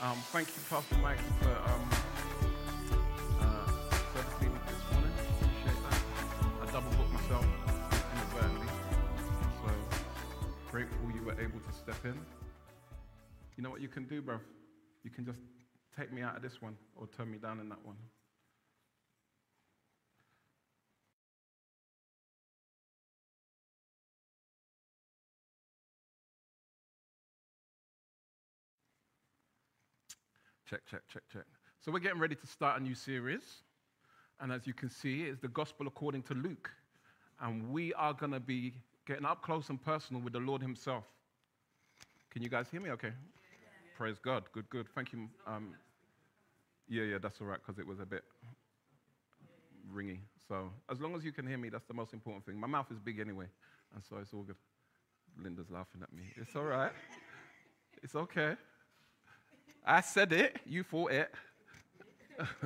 Um, thank you, Pastor Mike, for um, uh, service leading this morning. Appreciate that. I double booked myself inadvertently, so grateful you were able to step in. You know what you can do, bruv? You can just take me out of this one or turn me down in that one. Check, check, check, check. So we're getting ready to start a new series. And as you can see, it's the gospel according to Luke. And we are going to be getting up close and personal with the Lord Himself. Can you guys hear me okay? Praise God. Good, good. Thank you. Um, yeah, yeah, that's all right because it was a bit ringy. So as long as you can hear me, that's the most important thing. My mouth is big anyway, and so it's all good. Linda's laughing at me. It's all right. It's okay. I said it, you thought it.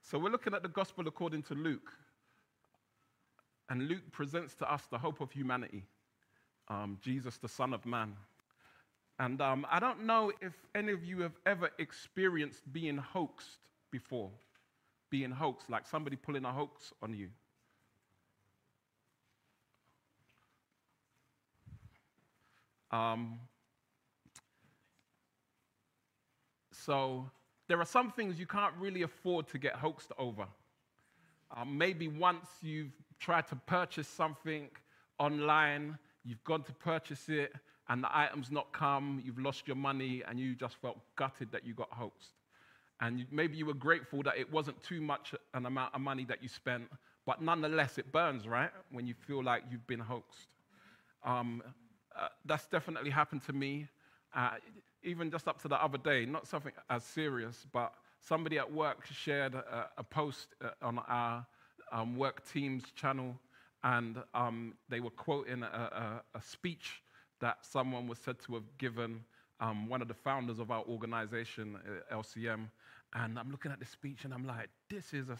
so we're looking at the gospel according to Luke. And Luke presents to us the hope of humanity um, Jesus, the Son of Man. And um, I don't know if any of you have ever experienced being hoaxed before. Being hoaxed, like somebody pulling a hoax on you. Um, So there are some things you can't really afford to get hoaxed over. Um, maybe once you've tried to purchase something online, you've gone to purchase it, and the item's not come, you've lost your money, and you just felt gutted that you got hoaxed. And you, maybe you were grateful that it wasn't too much an amount of money that you spent, but nonetheless, it burns, right? When you feel like you've been hoaxed. Um, uh, that's definitely happened to me. Uh, even just up to the other day, not something as serious, but somebody at work shared a, a post uh, on our um, work team's channel, and um, they were quoting a, a, a, speech that someone was said to have given um, one of the founders of our organization, uh, LCM. And I'm looking at the speech and I'm like, this is a.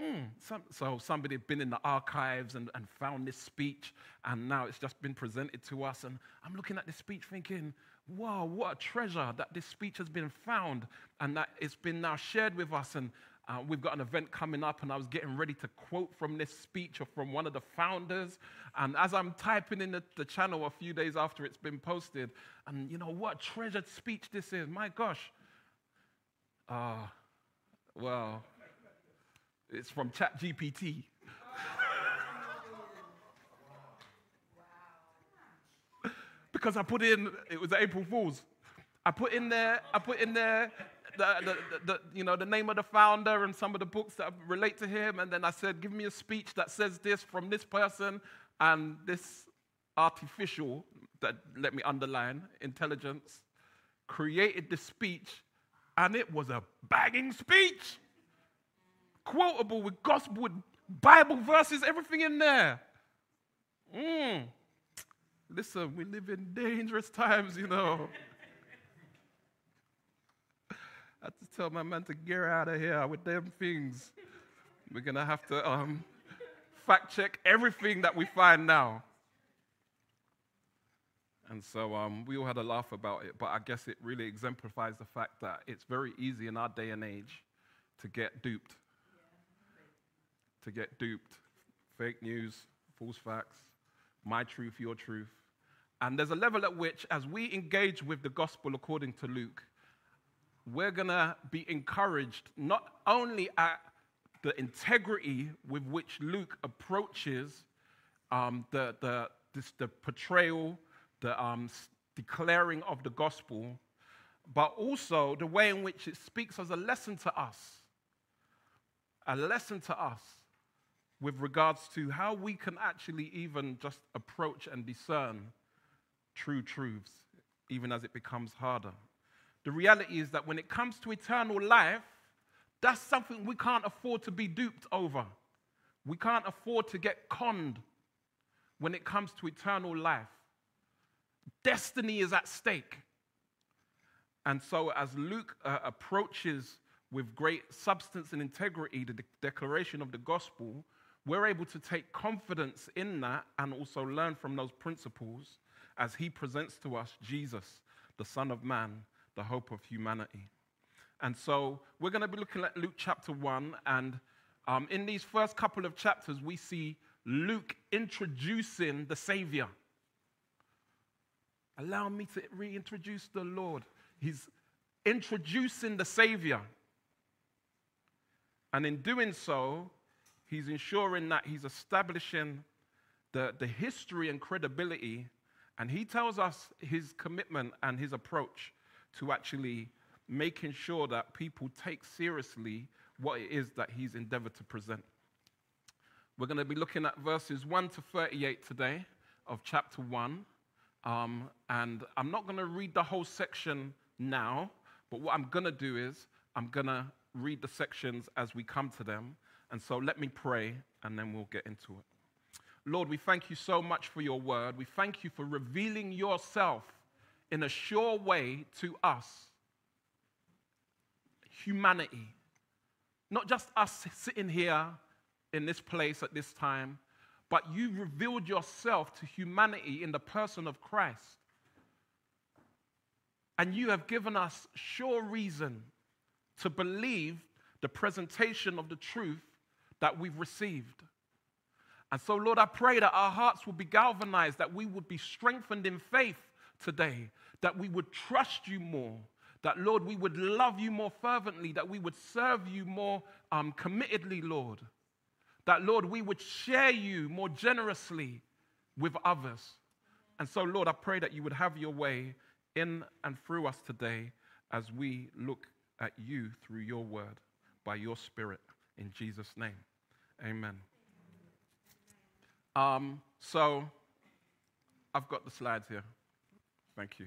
Mm. Some, so somebody had been in the archives and, and found this speech, and now it's just been presented to us. And I'm looking at the speech thinking, wow, what a treasure that this speech has been found and that it's been now shared with us. And uh, we've got an event coming up, and I was getting ready to quote from this speech or from one of the founders. And as I'm typing in the, the channel a few days after it's been posted, and you know what a treasured speech this is, my gosh. Uh, well, it's from ChatGPT. Because I put in, it was April Fool's. I put in there, I put in there the, the, the, you know, the name of the founder and some of the books that relate to him. And then I said, give me a speech that says this from this person. And this artificial, that let me underline, intelligence, created the speech. And it was a banging speech. Quotable with gospel, with Bible verses, everything in there. Mm. Listen, we live in dangerous times, you know. I had to tell my man to get out of here with them things. We're going to have to um, fact check everything that we find now. And so um, we all had a laugh about it, but I guess it really exemplifies the fact that it's very easy in our day and age to get duped. To get duped. Fake news, false facts, my truth, your truth. And there's a level at which, as we engage with the gospel according to Luke, we're going to be encouraged not only at the integrity with which Luke approaches um, the, the, this, the portrayal, the um, declaring of the gospel, but also the way in which it speaks as a lesson to us. A lesson to us with regards to how we can actually even just approach and discern true truths, even as it becomes harder. The reality is that when it comes to eternal life, that's something we can't afford to be duped over. We can't afford to get conned when it comes to eternal life. Destiny is at stake. And so, as Luke uh, approaches with great substance and integrity the de- declaration of the gospel, we're able to take confidence in that and also learn from those principles as he presents to us Jesus, the Son of Man, the hope of humanity. And so we're going to be looking at Luke chapter 1. And um, in these first couple of chapters, we see Luke introducing the Savior. Allow me to reintroduce the Lord. He's introducing the Savior. And in doing so, he's ensuring that he's establishing the, the history and credibility. And he tells us his commitment and his approach to actually making sure that people take seriously what it is that he's endeavored to present. We're going to be looking at verses 1 to 38 today of chapter 1. Um, and I'm not going to read the whole section now, but what I'm going to do is I'm going to read the sections as we come to them. And so let me pray and then we'll get into it. Lord, we thank you so much for your word. We thank you for revealing yourself in a sure way to us, humanity. Not just us sitting here in this place at this time, but you revealed yourself to humanity in the person of Christ. And you have given us sure reason to believe the presentation of the truth that we've received. And so, Lord, I pray that our hearts will be galvanized, that we would be strengthened in faith today, that we would trust you more, that, Lord, we would love you more fervently, that we would serve you more um, committedly, Lord, that, Lord, we would share you more generously with others. And so, Lord, I pray that you would have your way in and through us today as we look at you through your word by your spirit in Jesus' name. Amen. Um, so I've got the slides here. Thank you.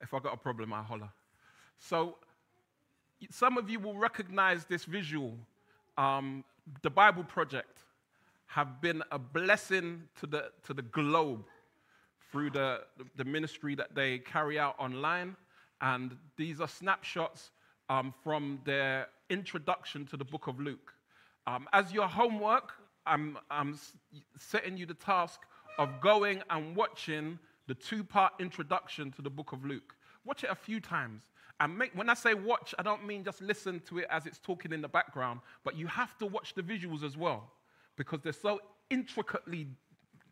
If I've got a problem, I'll holler. So some of you will recognize this visual. Um, the Bible Project have been a blessing to the, to the globe through the, the ministry that they carry out online. And these are snapshots um, from their introduction to the book of Luke. Um, as your homework, I'm, I'm setting you the task of going and watching the two part introduction to the book of Luke. Watch it a few times. And make, when I say watch, I don't mean just listen to it as it's talking in the background, but you have to watch the visuals as well because they're so intricately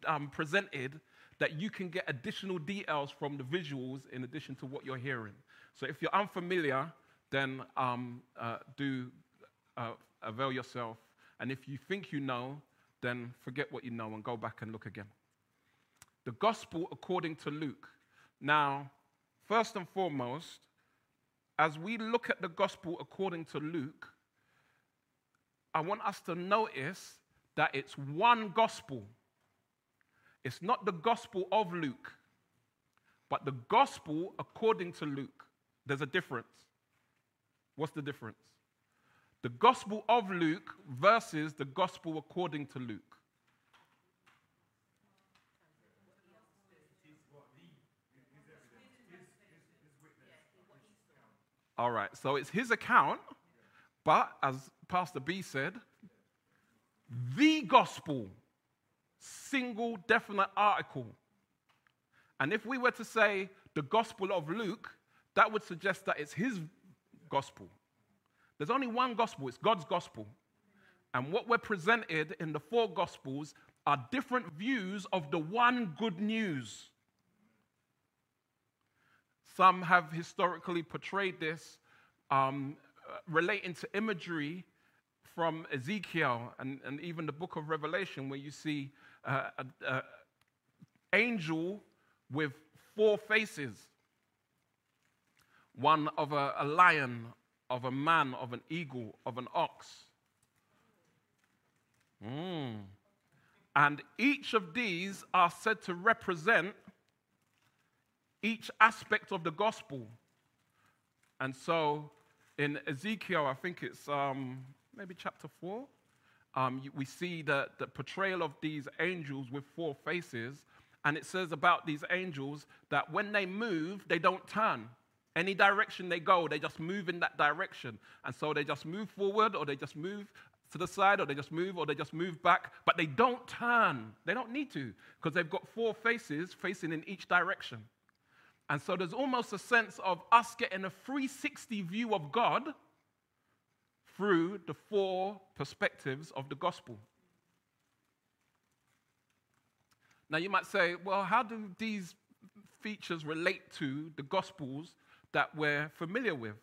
um, presented that you can get additional details from the visuals in addition to what you're hearing. So if you're unfamiliar, then um, uh, do uh, avail yourself. And if you think you know, then forget what you know and go back and look again. The gospel according to Luke. Now, first and foremost, as we look at the gospel according to Luke, I want us to notice that it's one gospel. It's not the gospel of Luke, but the gospel according to Luke. There's a difference. What's the difference? The gospel of Luke versus the gospel according to Luke. All right, so it's his account, but as Pastor B said, the gospel, single definite article. And if we were to say the gospel of Luke, that would suggest that it's his gospel. There's only one gospel, it's God's gospel. And what we're presented in the four gospels are different views of the one good news. Some have historically portrayed this um, relating to imagery from Ezekiel and, and even the book of Revelation, where you see uh, an angel with four faces one of a, a lion, of a man, of an eagle, of an ox. Mm. And each of these are said to represent each aspect of the gospel. And so in Ezekiel, I think it's um, maybe chapter 4, um, we see the, the portrayal of these angels with four faces. And it says about these angels that when they move, they don't turn. Any direction they go, they just move in that direction. And so they just move forward, or they just move to the side, or they just move, or they just move back, but they don't turn. They don't need to, because they've got four faces facing in each direction. And so there's almost a sense of us getting a 360 view of God through the four perspectives of the gospel. Now, you might say, well, how do these features relate to the gospels that we're familiar with?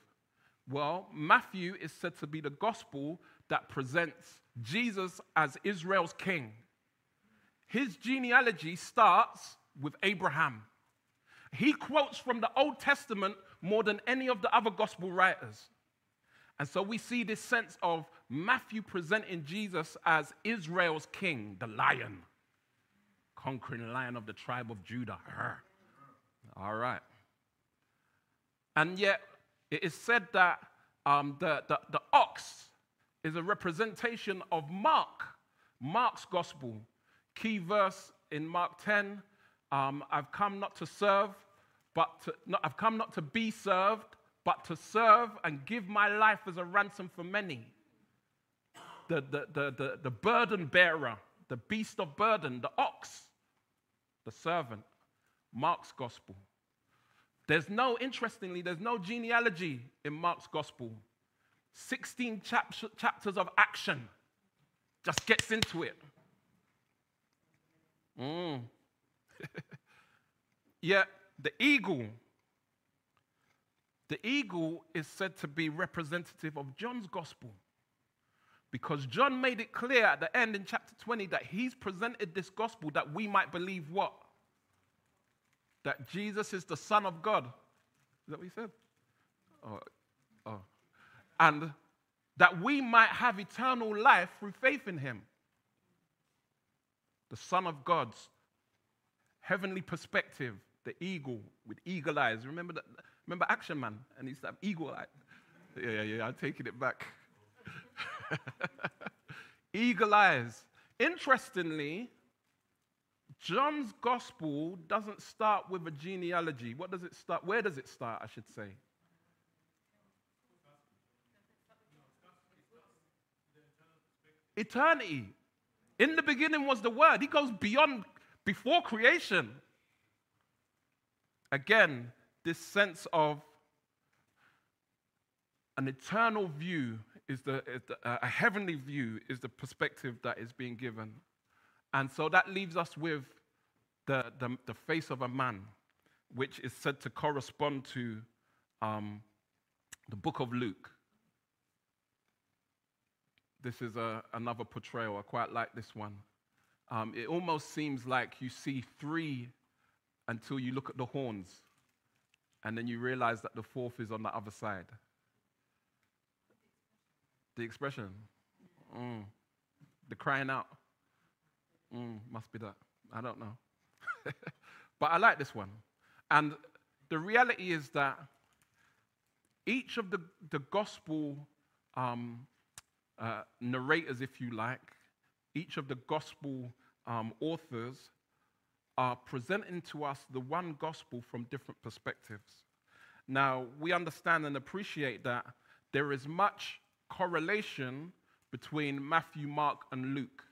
Well, Matthew is said to be the gospel that presents Jesus as Israel's king. His genealogy starts with Abraham. He quotes from the Old Testament more than any of the other gospel writers. And so we see this sense of Matthew presenting Jesus as Israel's king, the lion, conquering lion of the tribe of Judah. All right. And yet, it is said that um, the, the, the ox is a representation of Mark, Mark's gospel. Key verse in Mark 10 um, I've come not to serve, but to, I've come not to be served, but to serve and give my life as a ransom for many. The, the, the, the, the burden bearer, the beast of burden, the ox, the servant, Mark's gospel. There's no, interestingly, there's no genealogy in Mark's gospel. 16 chap- chapters of action just gets into it. Mm. Yet the eagle, the eagle is said to be representative of John's gospel. Because John made it clear at the end in chapter 20 that he's presented this gospel that we might believe what? That Jesus is the Son of God. Is that what he said? Oh, oh. And that we might have eternal life through faith in him. The Son of God's heavenly perspective, the eagle with eagle eyes. Remember that? Remember Action Man? And he's that eagle eye. Yeah, yeah, yeah, I'm taking it back. eagle eyes. Interestingly, John's gospel doesn't start with a genealogy. What does it start? Where does it start, I should say? Eternity. In the beginning was the Word. He goes beyond, before creation. Again, this sense of an eternal view is the, is the a heavenly view is the perspective that is being given. And so that leaves us with the, the, the face of a man, which is said to correspond to um, the book of Luke. This is a, another portrayal. I quite like this one. Um, it almost seems like you see three until you look at the horns, and then you realize that the fourth is on the other side. The expression, mm. the crying out, mm, must be that. I don't know. but I like this one. And the reality is that each of the, the gospel um, uh, narrators, if you like, each of the gospel um, authors are presenting to us the one gospel from different perspectives. Now, we understand and appreciate that there is much correlation between Matthew, Mark, and Luke.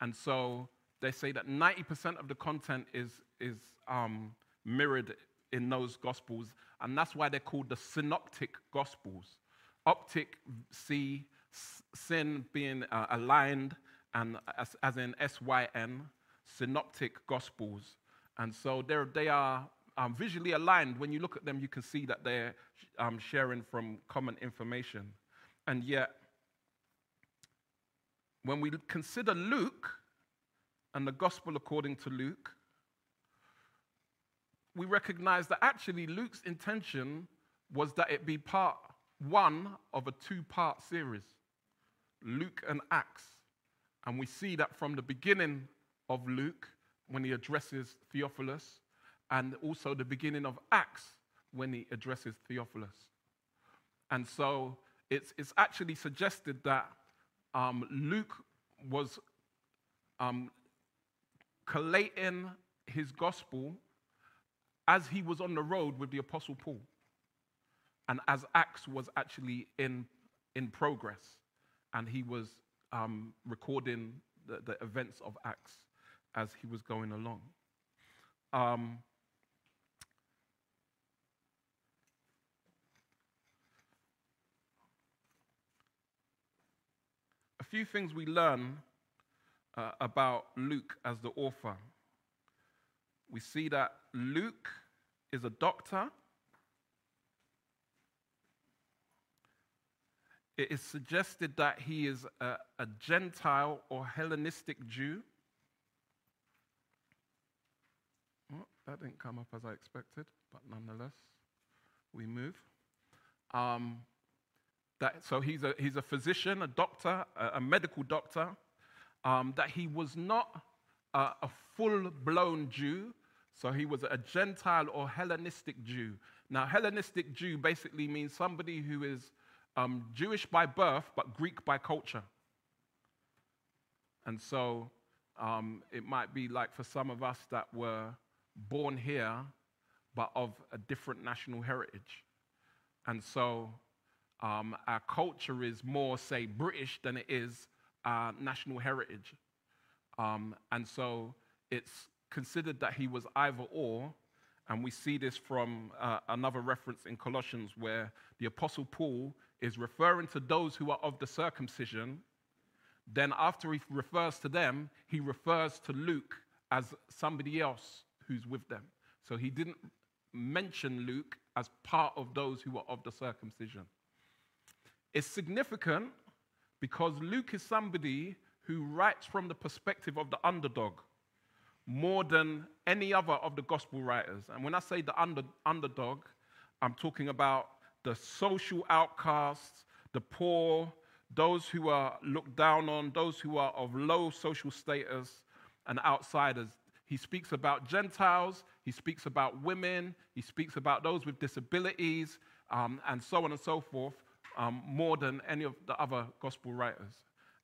And so they say that 90% of the content is, is um, mirrored in those gospels, and that's why they're called the synoptic gospels. Optic, see, sin being uh, aligned, and as, as in S Y N, synoptic gospels. And so they are um, visually aligned. When you look at them, you can see that they're um, sharing from common information. And yet, when we consider Luke and the gospel according to Luke, we recognize that actually Luke's intention was that it be part one of a two part series Luke and Acts. And we see that from the beginning of Luke when he addresses Theophilus, and also the beginning of Acts when he addresses Theophilus. And so it's, it's actually suggested that um, Luke was um, collating his gospel as he was on the road with the Apostle Paul, and as Acts was actually in, in progress, and he was um, recording the, the events of Acts as he was going along. Um, few things we learn uh, about Luke as the author. We see that Luke is a doctor. It is suggested that he is a, a Gentile or Hellenistic Jew. Oh, that didn't come up as I expected, but nonetheless, we move. Um, that, so he's a, he's a physician, a doctor, a, a medical doctor. Um, that he was not a, a full blown Jew, so he was a Gentile or Hellenistic Jew. Now, Hellenistic Jew basically means somebody who is um, Jewish by birth but Greek by culture. And so um, it might be like for some of us that were born here but of a different national heritage. And so um, our culture is more, say, British than it is uh, national heritage. Um, and so it's considered that he was either or. And we see this from uh, another reference in Colossians where the Apostle Paul is referring to those who are of the circumcision. Then, after he refers to them, he refers to Luke as somebody else who's with them. So he didn't mention Luke as part of those who are of the circumcision. It's significant because Luke is somebody who writes from the perspective of the underdog more than any other of the gospel writers. And when I say the under, underdog, I'm talking about the social outcasts, the poor, those who are looked down on, those who are of low social status, and outsiders. He speaks about Gentiles, he speaks about women, he speaks about those with disabilities, um, and so on and so forth um, more than any of the other gospel writers.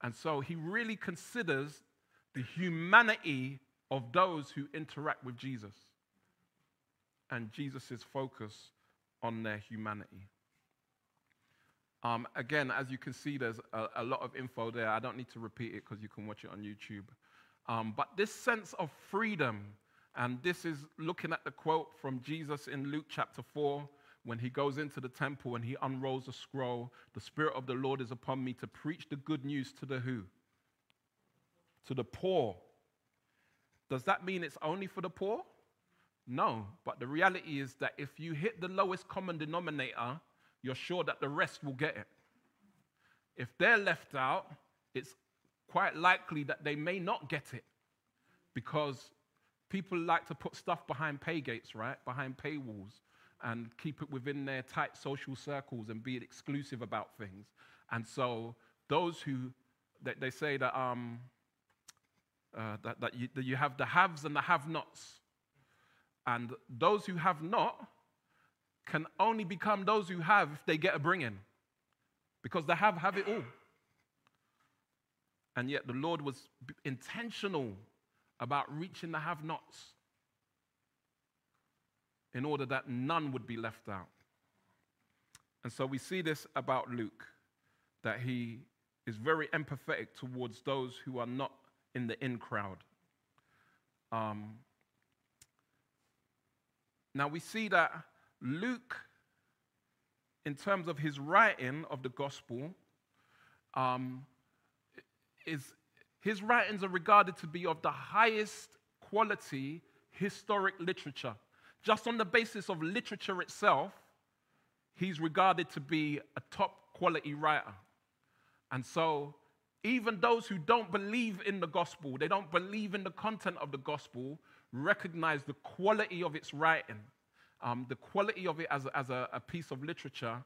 And so he really considers the humanity of those who interact with Jesus and Jesus' focus on their humanity. Um, again, as you can see, there's a, a, lot of info there. I don't need to repeat it because you can watch it on YouTube. Um, but this sense of freedom, and this is looking at the quote from Jesus in Luke chapter 4, when he goes into the temple and he unrolls a scroll, the Spirit of the Lord is upon me to preach the good news to the who? To the poor. Does that mean it's only for the poor? No, but the reality is that if you hit the lowest common denominator, you're sure that the rest will get it. If they're left out, it's quite likely that they may not get it because people like to put stuff behind pay gates, right? Behind paywalls and keep it within their tight social circles and be exclusive about things. And so those who, they, they say that, um, uh, that, that, you, that you have the haves and the have-nots. And those who have not can only become those who have if they get a bringing. Because the have have it all. And yet the Lord was intentional about reaching the have nots in order that none would be left out. And so we see this about Luke, that he is very empathetic towards those who are not in the in crowd. Um, now we see that Luke, in terms of his writing of the gospel, um, is his writings are regarded to be of the highest quality historic literature just on the basis of literature itself, he's regarded to be a top quality writer. And so, even those who don't believe in the gospel, they don't believe in the content of the gospel, recognize the quality of its writing, um, the quality of it as, as a, a piece of literature,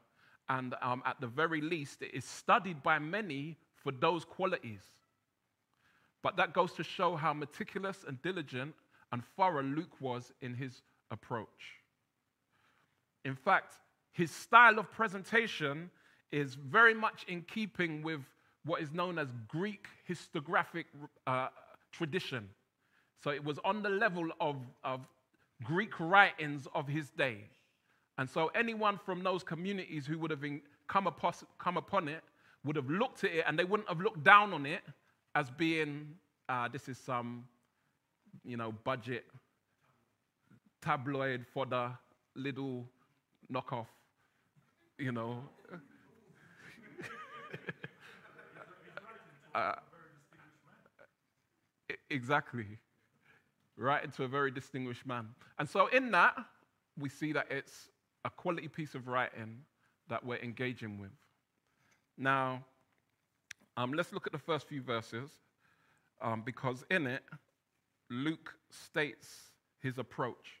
and um, at the very least, it is studied by many for those qualities. But that goes to show how meticulous and diligent and thorough Luke was in his approach. In fact, his style of presentation is very much in keeping with what is known as Greek historiographic uh, tradition. So it was on the level of, of Greek writings of his day. And so anyone from those communities who would have come, upon, come upon it would have looked at it and they wouldn't have looked down on it as being, uh, this is some, you know, budget tabloid for the little knockoff, you know. uh, exactly. Right into a very distinguished man. And so, in that, we see that it's a quality piece of writing that we're engaging with. Now, um, let's look at the first few verses um, because in it, Luke states his approach.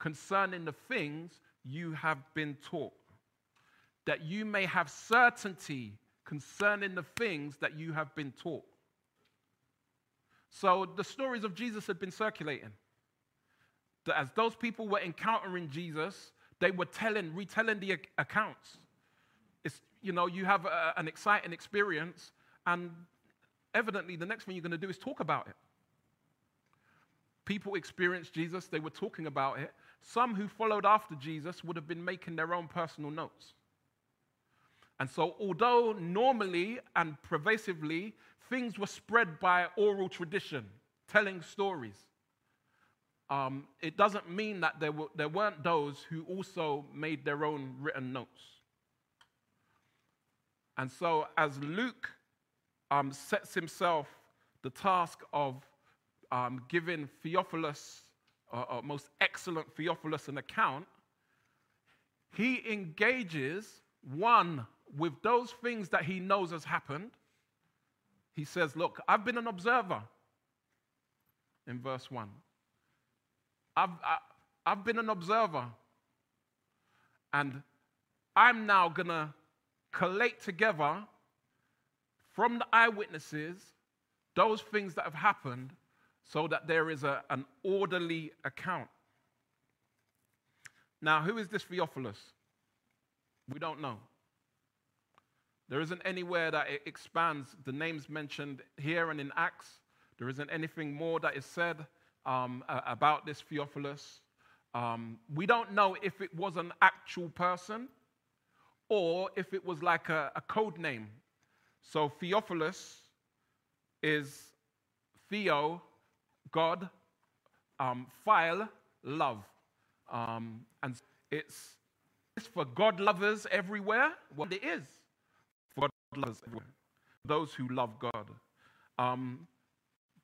concerning the things you have been taught. That you may have certainty concerning the things that you have been taught. So the stories of Jesus had been circulating. That as those people were encountering Jesus, they were telling, retelling the accounts. It's, you know, you have a, an exciting experience, and evidently the next thing you're going to do is talk about it. People experienced Jesus, they were talking about it. Some who followed after Jesus would have been making their own personal notes. And so, although normally and pervasively things were spread by oral tradition, telling stories, um, it doesn't mean that there, were, there weren't those who also made their own written notes. And so, as Luke um, sets himself the task of um, giving Theophilus, uh, most excellent Theophilus, an account, he engages one with those things that he knows has happened. He says, Look, I've been an observer in verse 1. I've, I, have i have been an observer. And I'm now going to collate together from the eyewitnesses those things that have happened so that there is a, an orderly account. Now, who is this Theophilus? We don't know. There isn't anywhere that it expands the names mentioned here and in Acts. There isn't anything more that is said um, about this Theophilus. Um, we don't know if it was an actual person or if it was like a, a code name. So Theophilus is Theo, God, um, phile, love. Um, and it's, it's for God lovers everywhere. What it is for God lovers everywhere. Those who love God. Um,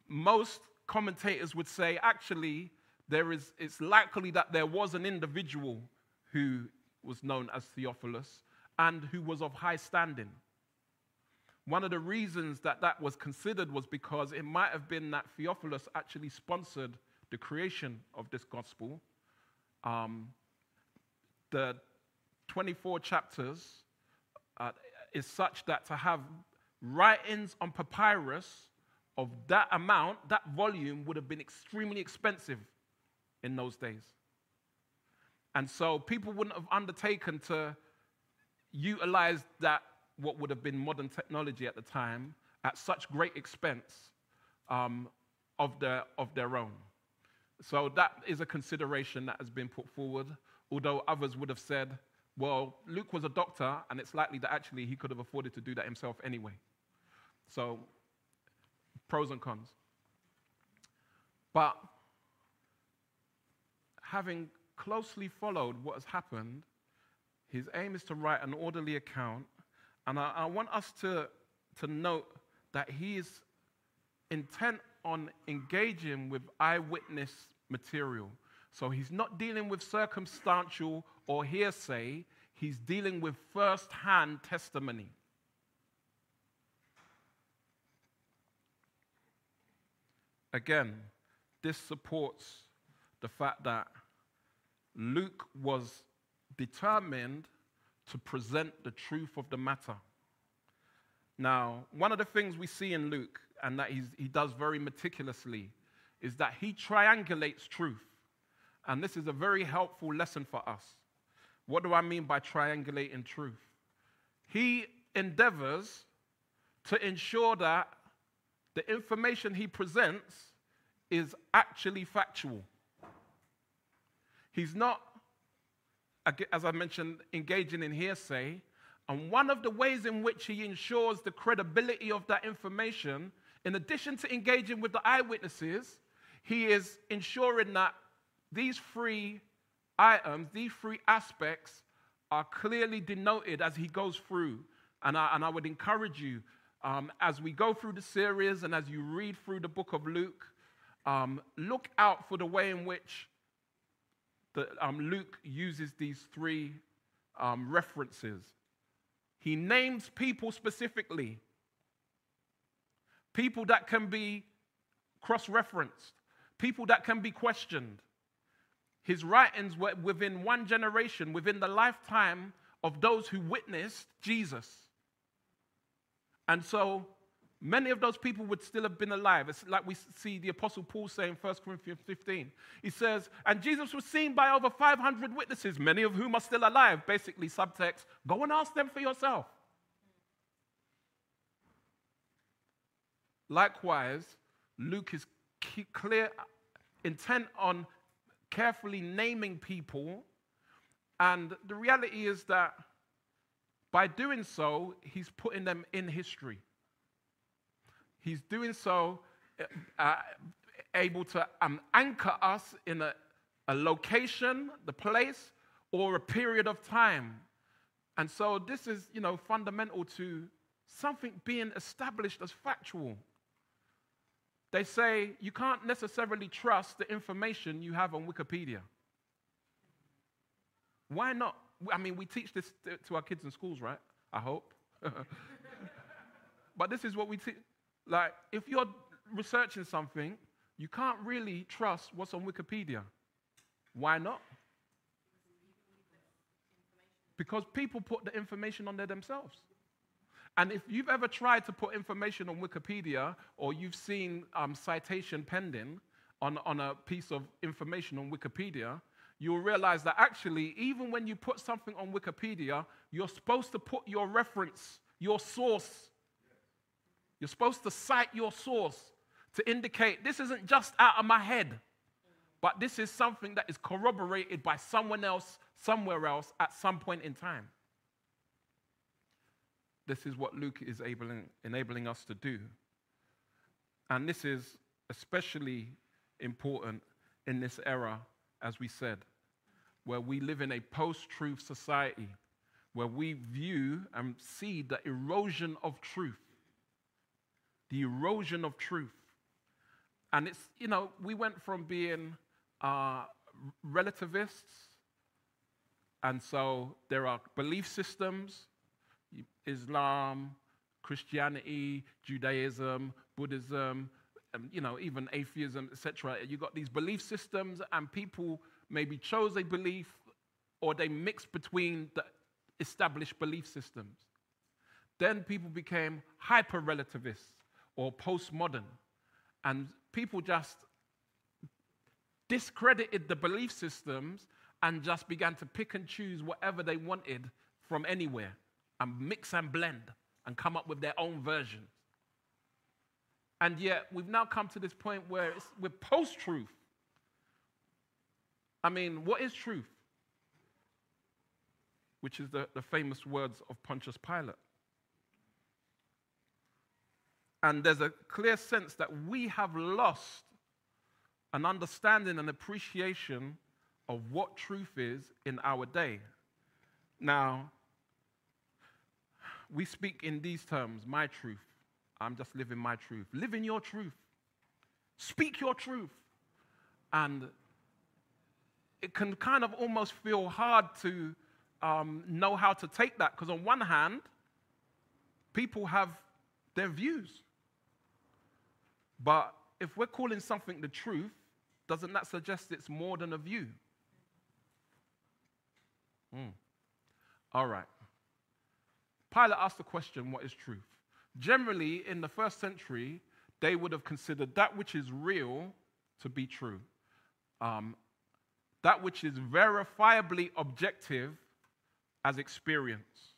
most commentators would say actually there is, it's likely that there was an individual who was known as Theophilus and who was of high standing. One of the reasons that that was considered was because it might have been that Theophilus actually sponsored the creation of this gospel. Um, the 24 chapters uh, is such that to have writings on papyrus of that amount, that volume would have been extremely expensive in those days. And so people wouldn't have undertaken to utilize that what would have been modern technology at the time at such great expense um, of, their, of their own. So that is a consideration that has been put forward, although others would have said, well, Luke was a doctor, and it's likely that actually he could have afforded to do that himself anyway. So, pros and cons. But having closely followed what has happened, his aim is to write an orderly account and I, I want us to, to note that he is intent on engaging with eyewitness material. So he's not dealing with circumstantial or hearsay, he's dealing with first hand testimony. Again, this supports the fact that Luke was determined to present the truth of the matter. Now, one of the things we see in Luke, and that he does very meticulously, is that he triangulates truth. And this is a very helpful lesson for us. What do I mean by triangulating truth? He endeavors to ensure that the information he presents is actually factual. He's not, as I mentioned, engaging in hearsay. And one of the ways in which he ensures the credibility of that information, in addition to engaging with the eyewitnesses, he is ensuring that these three items, these three aspects, are clearly denoted as he goes through. And I, and I would encourage you, um, as we go through the series and as you read through the book of Luke, um, look out for the way in which the, um, Luke uses these three um, references. He names people specifically, people that can be cross referenced, people that can be questioned. His writings were within one generation, within the lifetime of those who witnessed Jesus. And so many of those people would still have been alive. It's like we see the Apostle Paul saying in 1 Corinthians 15. He says, And Jesus was seen by over 500 witnesses, many of whom are still alive. Basically, subtext go and ask them for yourself. Likewise, Luke is clear, intent on carefully naming people. And the reality is that by doing so, he's putting them in history. He's doing so uh, able to um, anchor us in a, a location, the place, or a period of time. And so this is, you know, fundamental to something being established as factual. They say you can't necessarily trust the information you have on Wikipedia. Why not? I mean, we teach this to our kids in schools, right? I hope. but this is what we teach. Like, if you're researching something, you can't really trust what's on Wikipedia. Why not? Because people put the information on there themselves. And if you've ever tried to put information on Wikipedia or you've seen um, citation pending on, on a piece of information on Wikipedia, you'll realize that actually, even when you put something on Wikipedia, you're supposed to put your reference, your source. You're supposed to cite your source to indicate this isn't just out of my head, but this is something that is corroborated by someone else, somewhere else, at some point in time. This is what Luke is enabling, enabling us to do. And this is especially important in this era, as we said, where we live in a post truth society, where we view and see the erosion of truth. The erosion of truth. And it's, you know, we went from being uh, relativists, and so there are belief systems Islam, Christianity, Judaism, Buddhism, um, you know, even atheism, etc. You've got these belief systems, and people maybe chose a belief or they mixed between the established belief systems. Then people became hyper relativists or postmodern, and people just discredited the belief systems and just began to pick and choose whatever they wanted from anywhere and mix and blend and come up with their own versions. And yet, we've now come to this point where we're post truth. I mean, what is truth? Which is the, the famous words of Pontius Pilate. And there's a clear sense that we have lost an understanding and appreciation of what truth is in our day. Now, we speak in these terms my truth. I'm just living my truth. Live in your truth. Speak your truth. And it can kind of almost feel hard to um, know how to take that because, on one hand, people have their views. But if we're calling something the truth, doesn't that suggest it's more than a view? Mm. All right. Pilate asked the question, What is truth? Generally, in the first century, they would have considered that which is real to be true, um, that which is verifiably objective as experience.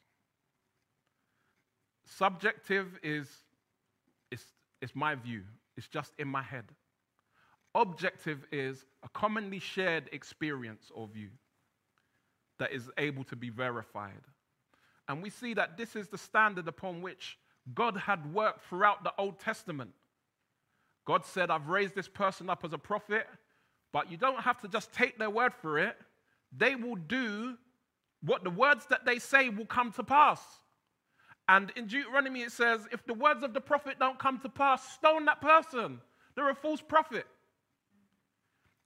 Subjective is, is it's my view, it's just in my head. Objective is a commonly shared experience or view that is able to be verified. And we see that this is the standard upon which God had worked throughout the Old Testament. God said, I've raised this person up as a prophet, but you don't have to just take their word for it. They will do what the words that they say will come to pass. And in Deuteronomy, it says, if the words of the prophet don't come to pass, stone that person. They're a false prophet.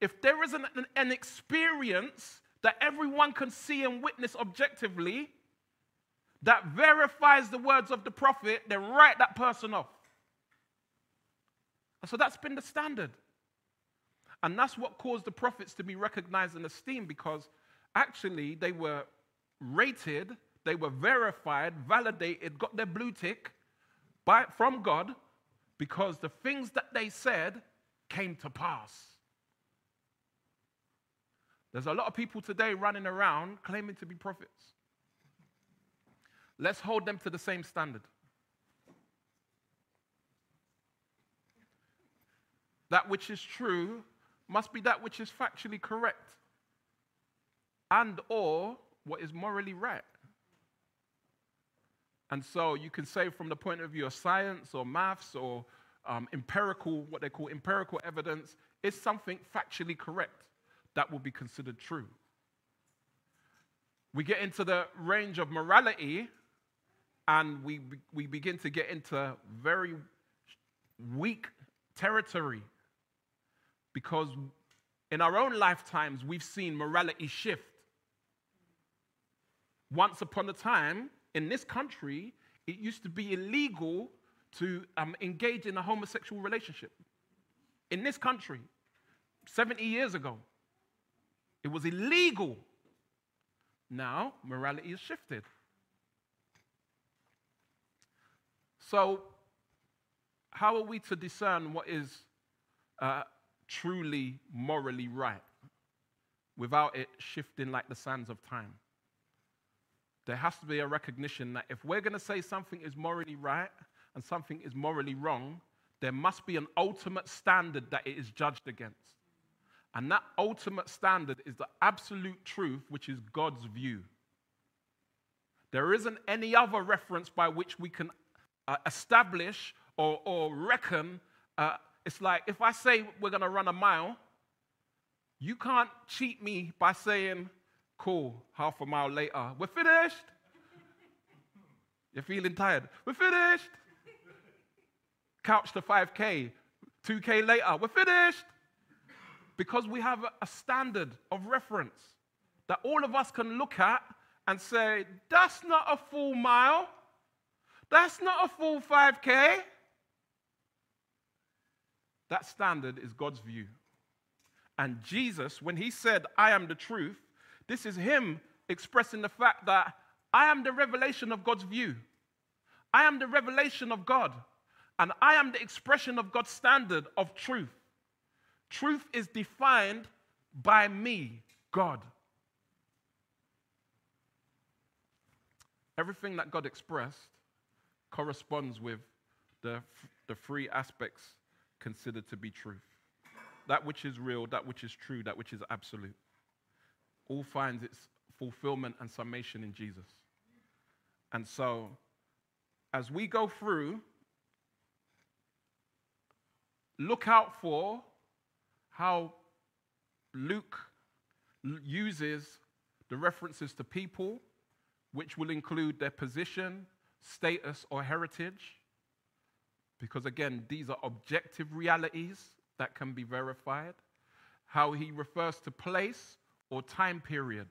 If there isn't an, an experience that everyone can see and witness objectively that verifies the words of the prophet, then write that person off. And so that's been the standard. And that's what caused the prophets to be recognized and esteemed because actually they were rated, they were verified, validated, got their blue tick by, from God because the things that they said came to pass. There's a lot of people today running around claiming to be prophets. Let's hold them to the same standard. That which is true must be that which is factually correct and or what is morally right. And so you can say from the point of view of science or maths or um, empirical, what they call empirical evidence, is something factually correct that will be considered true. We get into the range of morality and we, we begin to get into very weak territory because in our own lifetimes we've seen morality shift. Once upon a time, in this country, it used to be illegal to um, engage in a homosexual relationship. In this country, 70 years ago, it was illegal. Now, morality has shifted. So, how are we to discern what is uh, truly morally right without it shifting like the sands of time? There has to be a recognition that if we're going to say something is morally right and something is morally wrong, there must be an ultimate standard that it is judged against. And that ultimate standard is the absolute truth, which is God's view. There isn't any other reference by which we can uh, establish or, or reckon. Uh, it's like if I say we're going to run a mile, you can't cheat me by saying, cool, half a mile later, we're finished. You're feeling tired. We're finished. Couch to 5K, 2K later, we're finished. Because we have a standard of reference that all of us can look at and say, that's not a full mile. That's not a full 5K. That standard is God's view. And Jesus, when he said, I am the truth, this is him expressing the fact that I am the revelation of God's view. I am the revelation of God. And I am the expression of God's standard of truth. Truth is defined by me, God. Everything that God expressed corresponds with the, the three aspects considered to be truth that which is real, that which is true, that which is absolute. All finds its fulfillment and summation in Jesus. And so, as we go through, look out for how Luke uses the references to people, which will include their position, status, or heritage. Because again, these are objective realities that can be verified. How he refers to place or time period.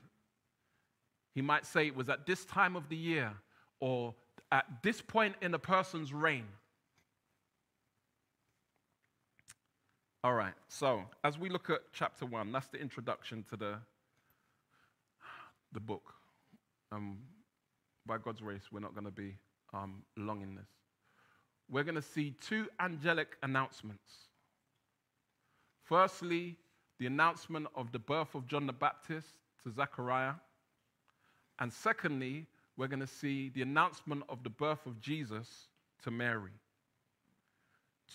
He might say it was at this time of the year or at this point in a person's reign. All right, so as we look at chapter one, that's the introduction to the, the book. Um, by God's grace, we're not going to be um, long in this. We're going to see two angelic announcements. Firstly, the announcement of the birth of John the Baptist to Zechariah. And secondly, we're going to see the announcement of the birth of Jesus to Mary.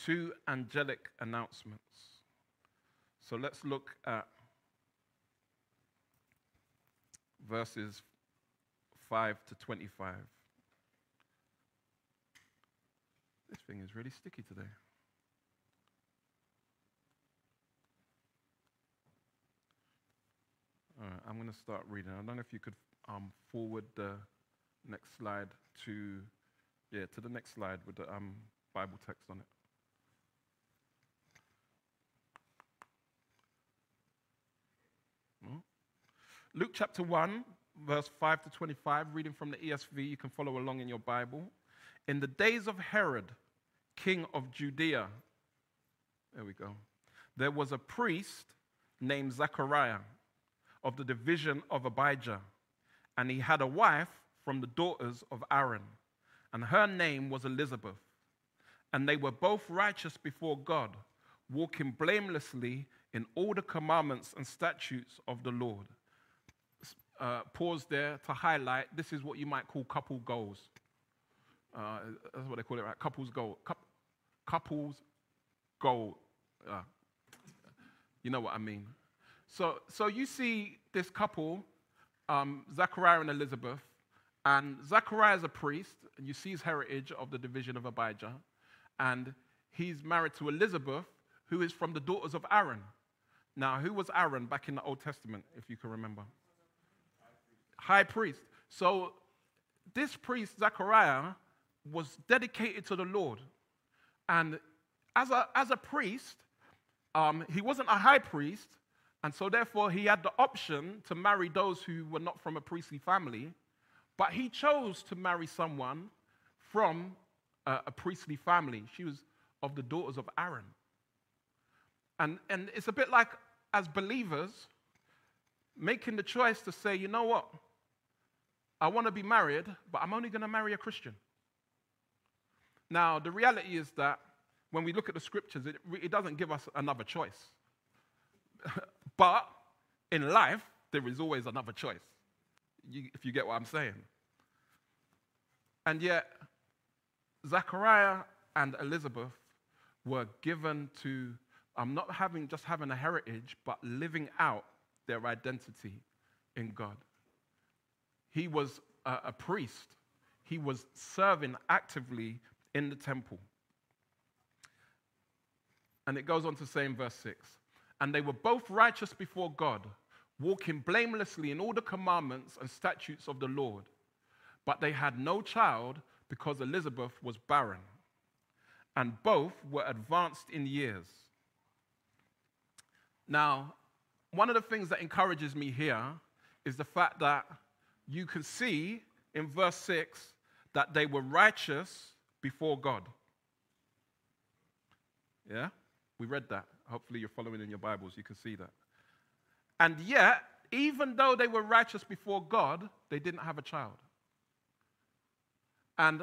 two angelic announcements. So let's look at verses 5 to 25. This thing is really sticky today. I'm going to start reading. I don't know if you could um, forward the next slide to, yeah, to the next slide with the um, Bible text on it. Luke chapter 1, verse 5 to 25, reading from the ESV. You can follow along in your Bible. In the days of Herod, king of Judea, there we go, there was a priest named Zechariah of the division of Abijah, and he had a wife from the daughters of Aaron, and her name was Elizabeth. And they were both righteous before God, walking blamelessly in all the commandments and statutes of the Lord. Uh, pause there to highlight this is what you might call couple goals. Uh, that's what they call it, right? Couples goal. couples goal. Uh, you know what I mean. So, so you see this couple, um, Zachariah and Elizabeth, and Zachariah is a priest, and you see his heritage of the division of Abijah, and he's married to Elizabeth, who is from the daughters of Aaron. Now, who was Aaron back in the Old Testament, if you can remember? High priest. So, this priest, Zachariah, was dedicated to the Lord. And as a, as a priest, um, he wasn't a high priest, and so, therefore, he had the option to marry those who were not from a priestly family, but he chose to marry someone from a, a priestly family. She was of the daughters of Aaron. And, and it's a bit like, as believers, making the choice to say, you know what? I want to be married, but I'm only going to marry a Christian. Now, the reality is that when we look at the scriptures, it, it doesn't give us another choice. But in life, there is always another choice, if you get what I'm saying. And yet, Zachariah and Elizabeth were given to um, not having just having a heritage, but living out their identity in God. He was a, a priest. He was serving actively in the temple. And it goes on to say in verse 6 and they were both righteous before God, walking blamelessly in all the commandments and statutes of the Lord. But they had no child because Elizabeth was barren, and both were advanced in years. Now, one of the things that encourages me here is the fact that you can see in verse 6 that they were righteous before God. Yeah? We read that. Hopefully, you're following in your Bibles, you can see that. And yet, even though they were righteous before God, they didn't have a child. And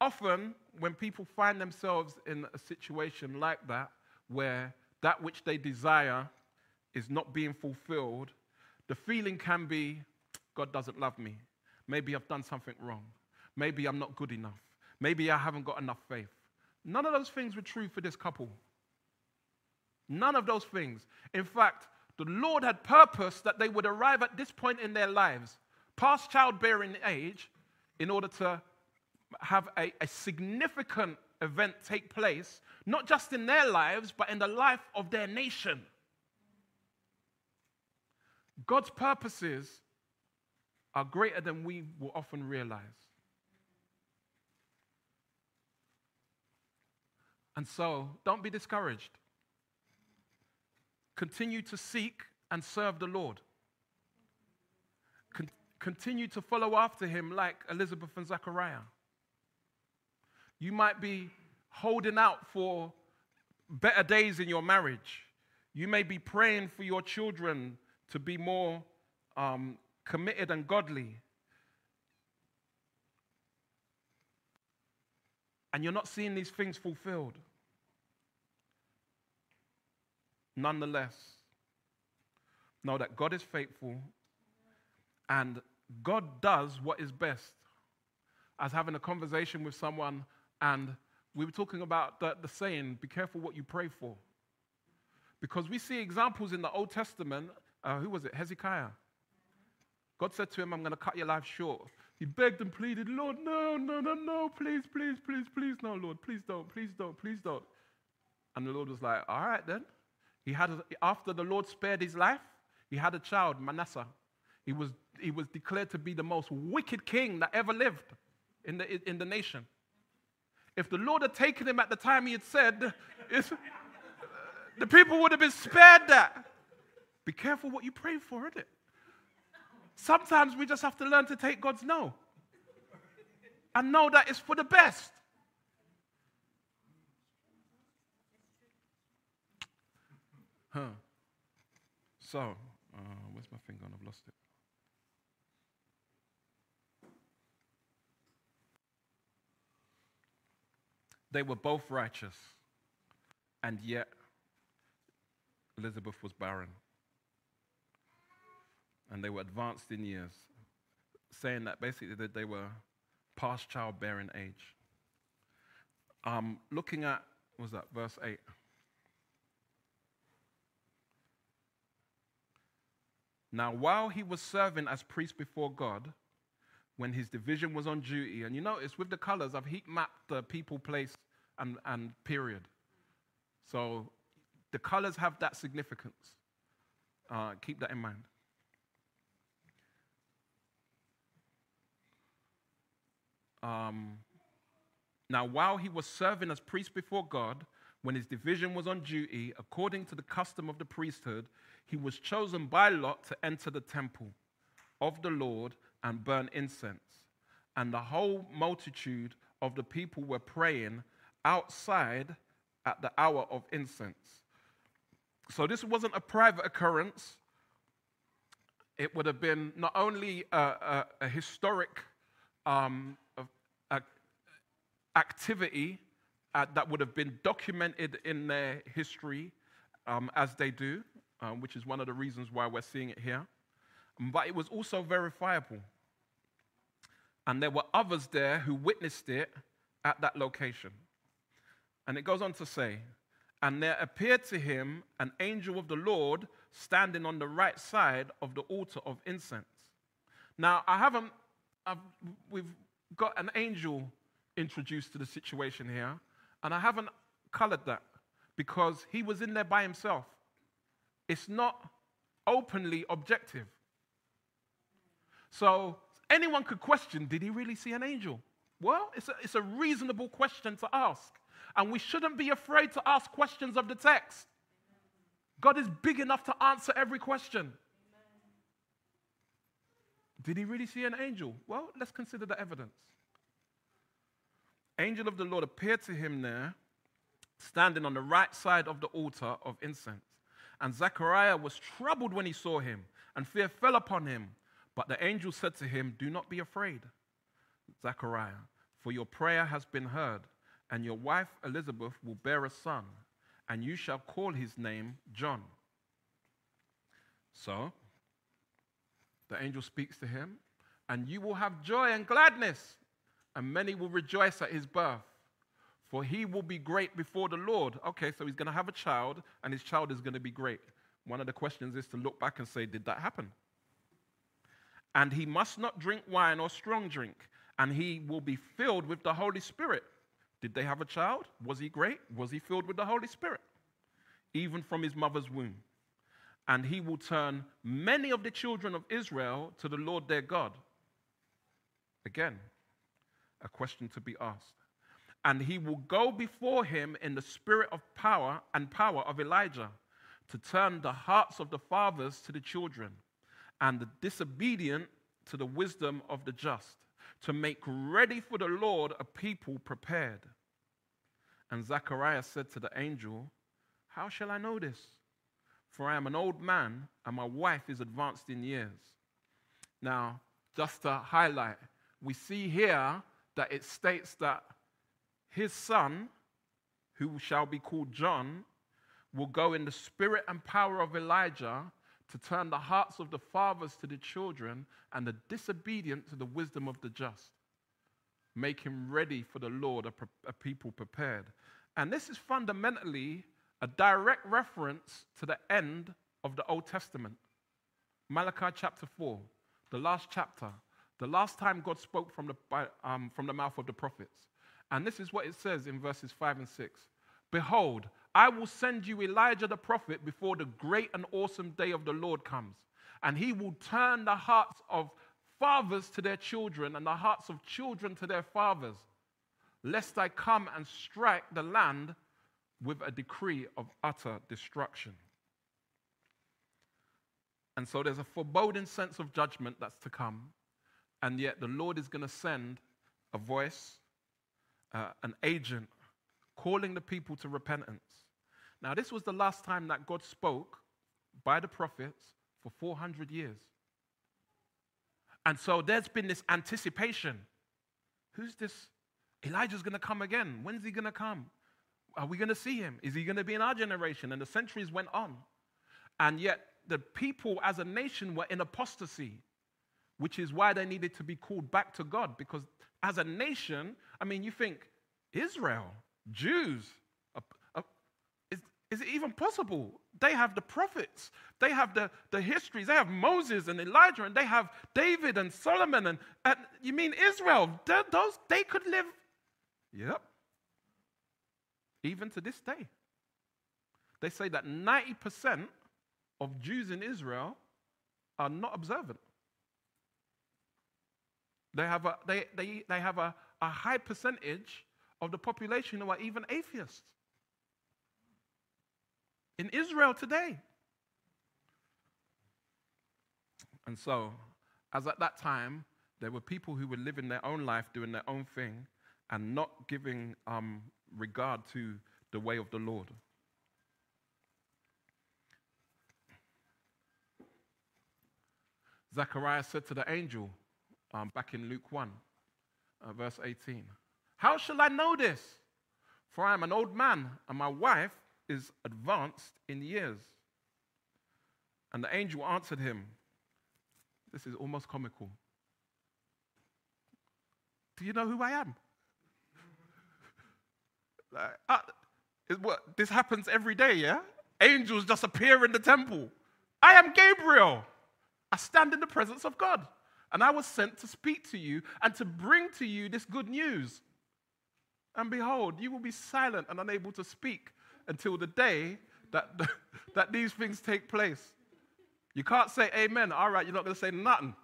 often, when people find themselves in a situation like that, where that which they desire is not being fulfilled, the feeling can be God doesn't love me. Maybe I've done something wrong. Maybe I'm not good enough. Maybe I haven't got enough faith. None of those things were true for this couple. None of those things. In fact, the Lord had purposed that they would arrive at this point in their lives, past childbearing age, in order to have a, a, significant event take place, not just in their lives, but in the life of their nation. God's purposes are greater than we will often realize. And so, don't be discouraged. Continue to seek and serve the Lord. Con- continue to follow after him like Elizabeth and Zachariah. You might be holding out for better days in your marriage. You may be praying for your children to be more um, committed and godly. And you're not seeing these things fulfilled. Nonetheless, know that God is faithful and God does what is best. As having a conversation with someone, and we were talking about the, the saying, be careful what you pray for. Because we see examples in the Old Testament. Uh, who was it? Hezekiah. God said to him, I'm going to cut your life short. He begged and pleaded, Lord, no, no, no, no, please, please, please, please, no, Lord, please don't, please don't, please don't. And the Lord was like, all right then. He had, after the Lord spared his life, he had a child, Manasseh. He was, he was declared to be the most wicked king that ever lived in the, in the nation. If the Lord had taken him at the time he had said, the people would have been spared that. Be careful what you pray for, isn't it? Sometimes we just have to learn to take God's no and know that it's for the best. Huh. So, uh, where's my finger? I've lost it. They were both righteous, and yet Elizabeth was barren and they were advanced in years, saying that basically that they were past childbearing age. Um, looking at, was that verse 8? Now, while he was serving as priest before God, when his division was on duty, and you notice with the colors, I've heat mapped the people, place, and, and period. So the colors have that significance. Uh, keep that in mind. Um, now, while he was serving as priest before God, when his division was on duty, according to the custom of the priesthood, he was chosen by lot to enter the temple of the Lord and burn incense. And the whole multitude of the people were praying outside at the hour of incense. So, this wasn't a private occurrence. It would have been not only a, a, a historic um, activity uh, that would have been documented in their history um, as they do, um, which is one of the reasons why we're seeing it here. But it was also verifiable. And there were others there who witnessed it at that location. And it goes on to say, and there appeared to him an angel of the Lord standing on the right side of the altar of incense. Now, I haven't, I've, we've got an angel introduced to the situation here, and I haven't colored that because he was in there by himself. It's not openly objective. So anyone could question did he really see an angel? Well, it's a, it's a reasonable question to ask. And we shouldn't be afraid to ask questions of the text. God is big enough to answer every question. Did he really see an angel? Well, let's consider the evidence angel of the Lord appeared to him there, standing on the right side of the altar of incense. And Zechariah was troubled when he saw him, and fear fell upon him. But the angel said to him, Do not be afraid, Zechariah, for your prayer has been heard, and your wife Elizabeth will bear a son, and you shall call his name John. So, the angel speaks to him, and you will have joy and gladness and many will rejoice at his birth. For he will be great before the Lord. Okay, so he's going to have a child, and his child is going to be great. One of the questions is to look back and say, Did that happen? And he must not drink wine or strong drink, and he will be filled with the Holy Spirit. Did they have a child? Was he great? Was he filled with the Holy Spirit? Even from his mother's womb. And he will turn many of the children of Israel to the Lord their God. Again, a question to be asked. And he will go before him in the spirit of power and power of Elijah to turn the hearts of the fathers to the children and the disobedient to the wisdom of the just, to make ready for the Lord a people prepared. And Zechariah said to the angel, How shall I know this? For I am an old man, and my wife is advanced in years. Now, just to highlight, we see here that it states that his son, who shall be called John, will go in the spirit and power of Elijah to turn the hearts of the fathers to the children and the disobedient to the wisdom of the just. Make him ready for the Lord a, a people prepared. And this is fundamentally a direct reference to the end of the Old Testament. Malachi chapter 4, the last chapter, the last time God spoke from the, um, from the mouth of the prophets. And this is what it says in verses 5 and 6 Behold, I will send you Elijah the prophet before the great and awesome day of the Lord comes. And he will turn the hearts of fathers to their children and the hearts of children to their fathers, lest I come and strike the land with a decree of utter destruction. And so there's a foreboding sense of judgment that's to come, and yet the Lord is going to send a voice, uh, an agent, calling the people to repentance. Now, this was the last time that God spoke by the prophets for 400 years. And so there's been this anticipation. Who's this? Elijah's going to come again. When's he going to come? Are we going to see him? Is he going to be in our generation? And the centuries went on. And yet, the people as a nation were in apostasy, which is why they needed to be called back to God. Because as a nation, I mean, you think Israel, Jews, uh, uh, it even possible? They have the prophets, they have the, the histories, they have Moses and Elijah, and they have David and Solomon. And, and you mean Israel? Those, they could live. Yep. Even to this day. They say that 90% of Jews in Israel are not observant. They have a, they, they, they have a, a high percentage of the population who are even atheists. In Israel today. And so, as at that time, there were people who were living their own life, doing their own thing, and not giving um, regard to the way of the Lord. Zechariah said to the angel, um, back in Luke 1, uh, verse 18, How shall I know this? For I am an old man, and my wife is advanced in years. And the angel answered him, This is almost comical. Do you know who I am? Like, uh, what, this happens every day, yeah? Angels just appear in the temple. I am Gabriel. I stand in the presence of God. And I was sent to speak to you and to bring to you this good news. And behold, you will be silent and unable to speak until the day that, that these things take place. You can't say amen. All right, you're not going to say nothing.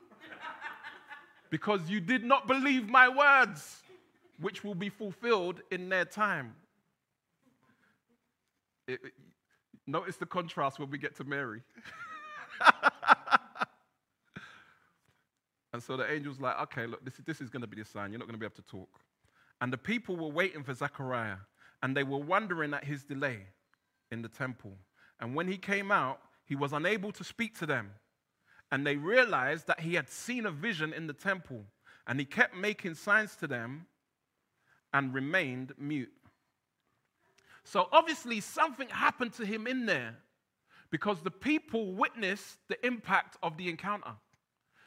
because you did not believe my words which will be fulfilled in their time. It, it, notice the contrast when we get to Mary. and so the angel's like, okay, look, this, this is going to be the sign. You're not going to be able to talk. And the people were waiting for Zechariah, and they were wondering at his delay in the temple. And when he came out, he was unable to speak to them. And they realized that he had seen a vision in the temple, and he kept making signs to them and remained mute. So obviously, something happened to him in there because the people witnessed the impact of the encounter.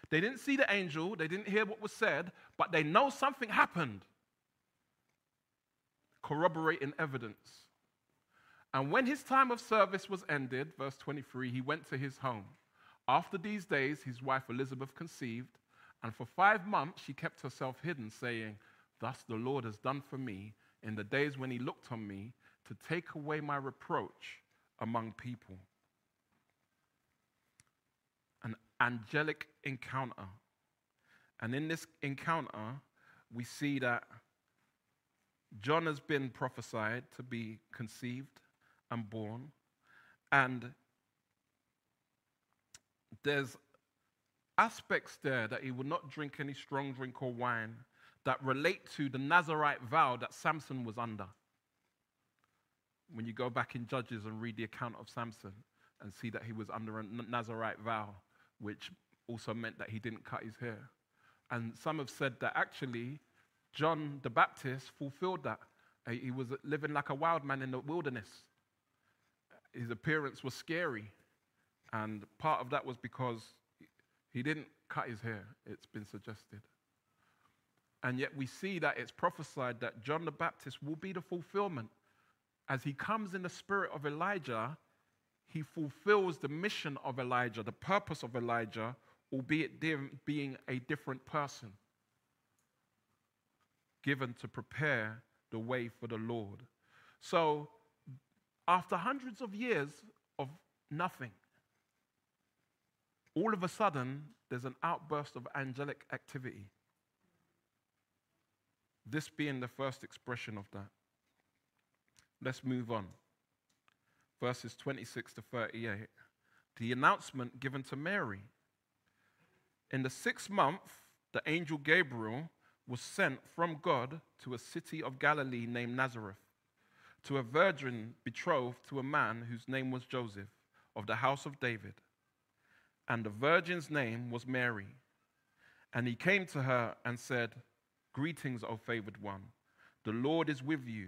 They didn't see the angel, they didn't hear what was said, but they know something happened. Corroborating evidence. And when his time of service was ended, verse 23, he went to his home. After these days, his wife Elizabeth conceived, and for five months she kept herself hidden, saying, Thus the Lord has done for me in the days when he looked on me to take away my reproach among people. An angelic encounter. And in this encounter, we see that John has been prophesied to be conceived and born. And there's aspects there that he will not drink any strong drink or wine that relate to the Nazarite vow that Samson was under. When you go back in Judges and read the account of Samson and see that he was under a Nazarite vow, which also meant that he didn't cut his hair. And some have said that actually John the Baptist fulfilled that. Uh, he was living like a wild man in the wilderness. His appearance was scary. And part of that was because he didn't cut his hair, it's been suggested. And yet we see that it's prophesied that John the Baptist will be the fulfillment. As he comes in the spirit of Elijah, he fulfills the mission of Elijah, the purpose of Elijah, albeit being a different person, given to prepare the way for the Lord. So, after hundreds of years of nothing, all of a sudden, there's an outburst of angelic activity. This being the first expression of that. Let's move on. Verses 26 to 38. The announcement given to Mary. In the sixth month, the angel Gabriel was sent from God to a city of Galilee named Nazareth, to a virgin betrothed to a man whose name was Joseph, of the house of David. And the virgin's name was Mary. And he came to her and said, Greetings, O favored one. The Lord is with you.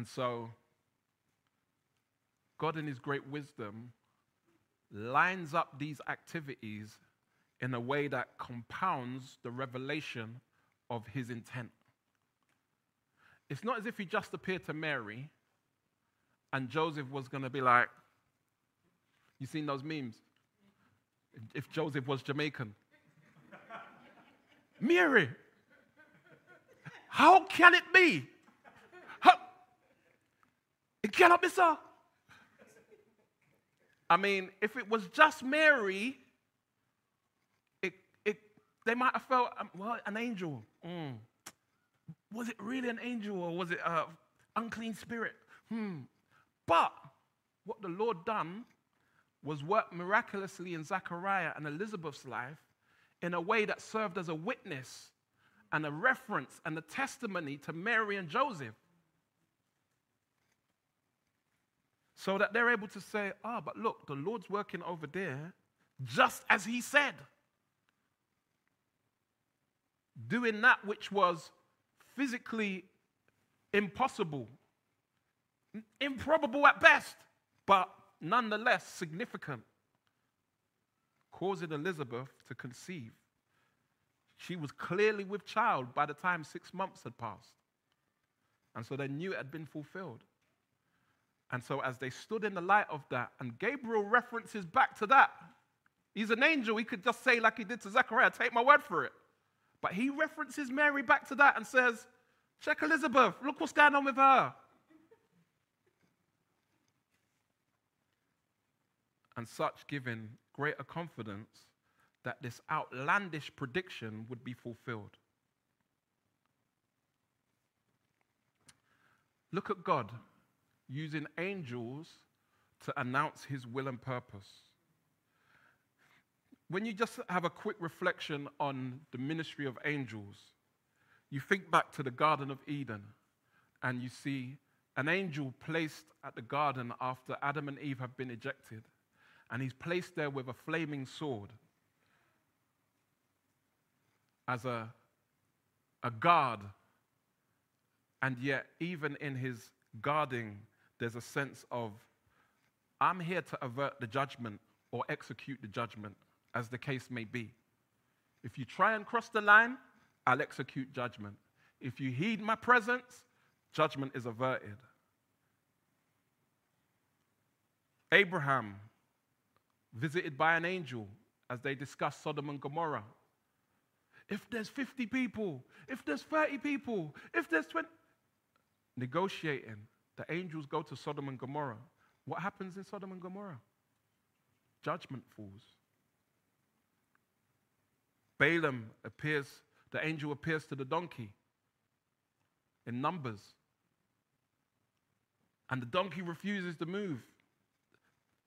And so, God, in His great wisdom, lines up these activities in a way that compounds the revelation of His intent. It's not as if He just appeared to Mary and Joseph was going to be like, you seen those memes? If Joseph was Jamaican. Mary, how can it be? It cannot be so. I mean, if it was just Mary, it, it, they might have felt, um, well, an angel. Mm. Was it really an angel or was it an unclean spirit? Hmm. But what the Lord done was worked miraculously in Zachariah and Elizabeth's life in a way that served as a witness and a reference and a testimony to Mary and Joseph. So that they're able to say, ah, oh, but look, the Lord's working over there just as He said. Doing that which was physically impossible, improbable at best, but nonetheless significant, causing Elizabeth to conceive. She was clearly with child by the time six months had passed. And so they knew it had been fulfilled. And so, as they stood in the light of that, and Gabriel references back to that, he's an angel. He could just say, like he did to Zechariah, take my word for it. But he references Mary back to that and says, check Elizabeth, look what's going on with her. and such giving greater confidence that this outlandish prediction would be fulfilled. Look at God using angels to announce his will and purpose. When you just have a quick reflection on the ministry of angels, you think back to the Garden of Eden and you see an angel placed at the garden after Adam and Eve have been ejected and he's placed there with a flaming sword as a, a guard. And yet, even in his guarding, there's a sense of, I'm here to avert the judgment or execute the judgment, as the case may be. If you try and cross the line, I'll execute judgment. If you heed my presence, judgment is averted. Abraham, visited by an angel as they discuss Sodom and Gomorrah. If there's 50 people, if there's 30 people, if there's 20, negotiating, the angels go to Sodom and Gomorrah. What happens in Sodom and Gomorrah? Judgment falls. Balaam appears, the angel appears to the donkey in numbers. And the donkey refuses to move.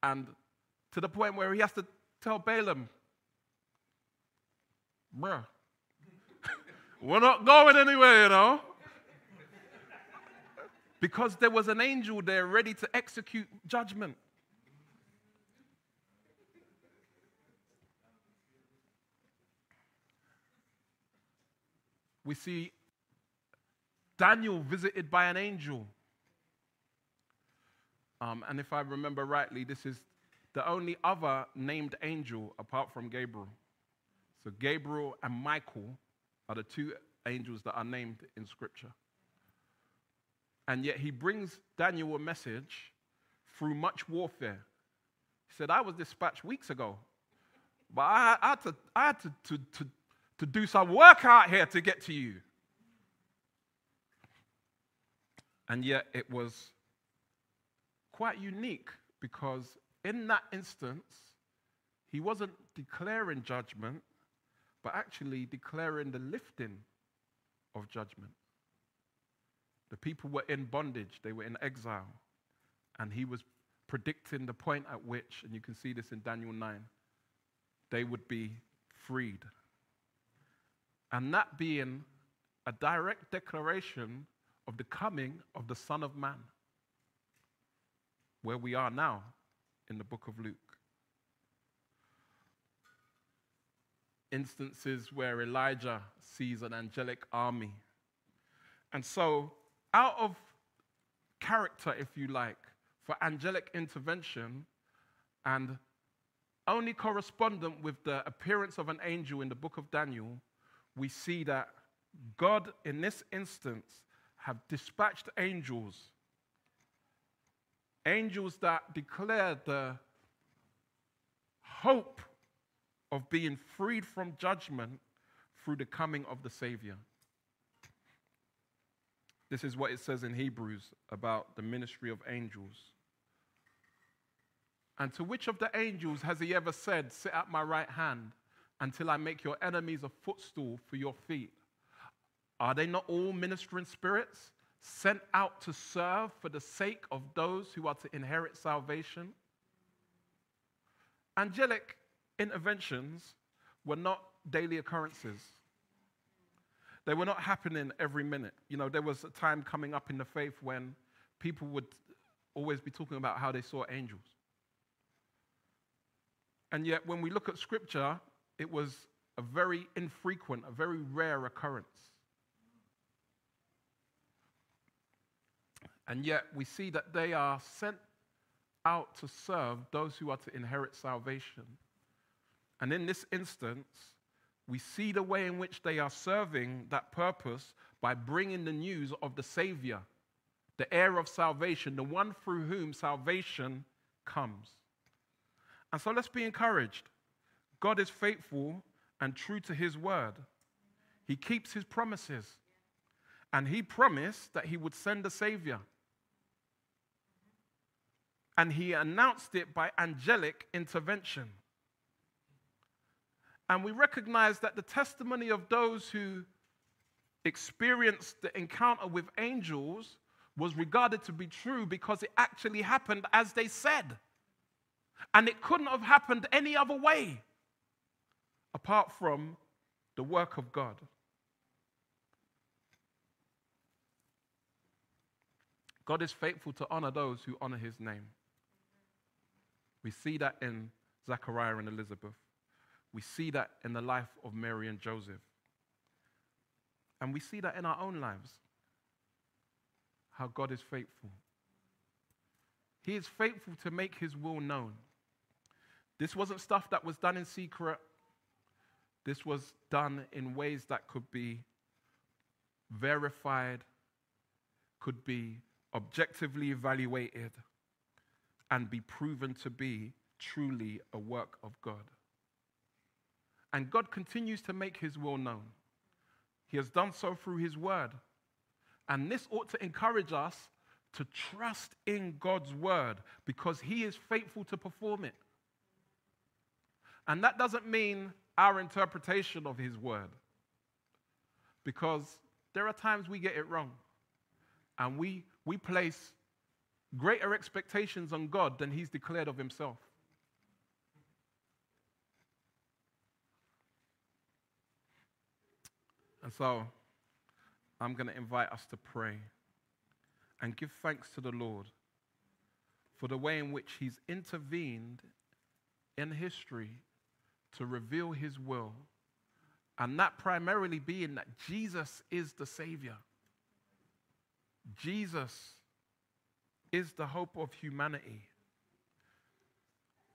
And to the point where he has to tell Balaam, bruh, we're not going anywhere, you know. Because there was an angel there ready to execute judgment. We see Daniel visited by an angel. Um, and if I remember rightly, this is the only other named angel apart from Gabriel. So Gabriel and Michael are the two angels that are named in Scripture. And yet he brings Daniel a message through much warfare. He said, I was dispatched weeks ago, but I, had to, I had to, to, to, to do some work out here to get to you. And yet it was quite unique because in that instance, he wasn't declaring judgment, but actually declaring the lifting of judgment. The people were in bondage, they were in exile, and he was predicting the point at which, and you can see this in Daniel 9, they would be freed. And that being a direct declaration of the coming of the Son of Man, where we are now in the book of Luke. Instances where Elijah sees an angelic army. And so, out of character, if you like, for angelic intervention and only correspondent with the appearance of an angel in the book of Daniel, we see that God, in this instance, have dispatched angels angels that declare the hope of being freed from judgment through the coming of the Savior. This is what it says in Hebrews about the ministry of angels. And to which of the angels has he ever said, Sit at my right hand until I make your enemies a footstool for your feet? Are they not all ministering spirits sent out to serve for the sake of those who are to inherit salvation. Angelic interventions were not daily occurrences. They were not happening every minute. You know, there was a time coming up in the faith when people would always be talking about how they saw angels. And yet, when we look at scripture, it was a very infrequent, a very rare occurrence. And yet we see that they are sent out to serve those who are to inherit salvation. And in this instance, we see the way in which they are serving that purpose by bringing the news of the Savior, the heir of salvation, the one through whom salvation comes. And so let's be encouraged. God is faithful and true to his word, he keeps his promises. And he promised that he would send a Savior and he announced it by angelic intervention. And we recognize that the testimony of those who experienced the encounter with angels was regarded to be true because it actually happened as they said. And it couldn't have happened any other way apart from the work of God. God is faithful to honor those who honor his name. We see that in Zachariah and Elizabeth. We see that in the life of Mary and Joseph. And we see that in our own lives how God is faithful. He is faithful to make his will known. This wasn't stuff that was done in secret. This was done in ways that could be verified, could be objectively evaluated, and be proven to be truly a work of God. And God continues to make his will known. He has done so through his word. And this ought to encourage us to trust in God's word because he is faithful to perform it. And that doesn't mean our interpretation of his word because there are times we get it wrong and we, we place greater expectations on God than he's declared of himself. And so I'm going to invite us to pray and give thanks to the Lord for the way in which He's intervened in history to reveal His will, and that primarily being that Jesus is the Savior. Jesus is the hope of humanity.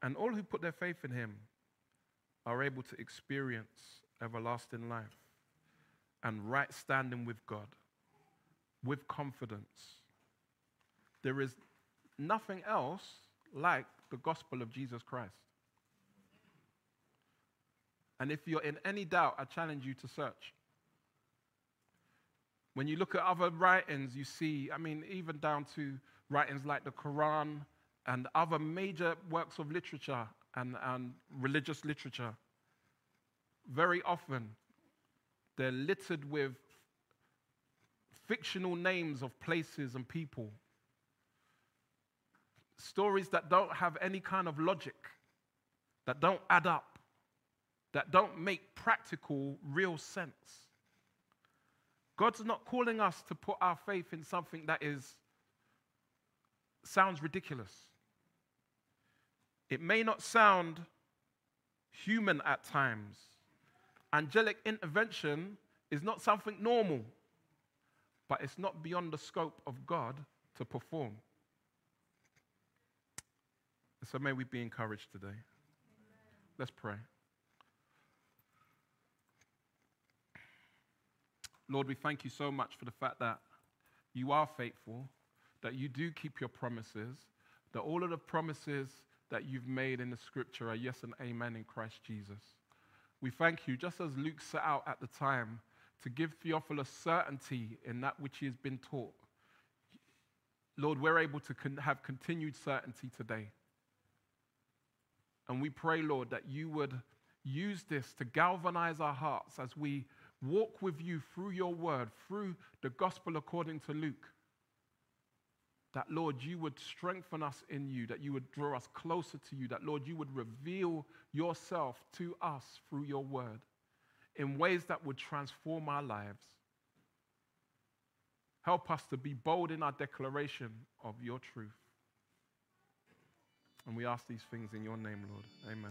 And all who put their faith in Him are able to experience everlasting life and right standing with God with confidence. There is nothing else like the gospel of Jesus Christ. And if you're in any doubt, I challenge you to search. When you look at other writings, you see, I mean, even down to writings like the Quran and other major works of literature and, and religious literature, very often they're littered with fictional names of places and people. Stories that don't have any kind of logic, that don't add up, that don't make practical, real sense. God's not calling us to put our faith in something that is sounds ridiculous. It may not sound human at times, angelic intervention is not something normal, but it's not beyond the scope of God to perform. So may we be encouraged today. Let's pray. Lord, we thank you so much for the fact that you are faithful, that you do keep your promises, that all of the promises that you've made in the scripture are yes and amen in Christ Jesus. We thank you, just as Luke set out at the time to give Theophilus certainty in that which he has been taught. Lord, we're able to con- have continued certainty today. And we pray, Lord, that you would use this to galvanize our hearts as we walk with you through your word, through the gospel according to Luke that, Lord, you would strengthen us in you, that you would draw us closer to you, that, Lord, you would reveal yourself to us through your word in ways that would transform our lives. Help us to be bold in our declaration of your truth. And we ask these things in your name, Lord. Amen.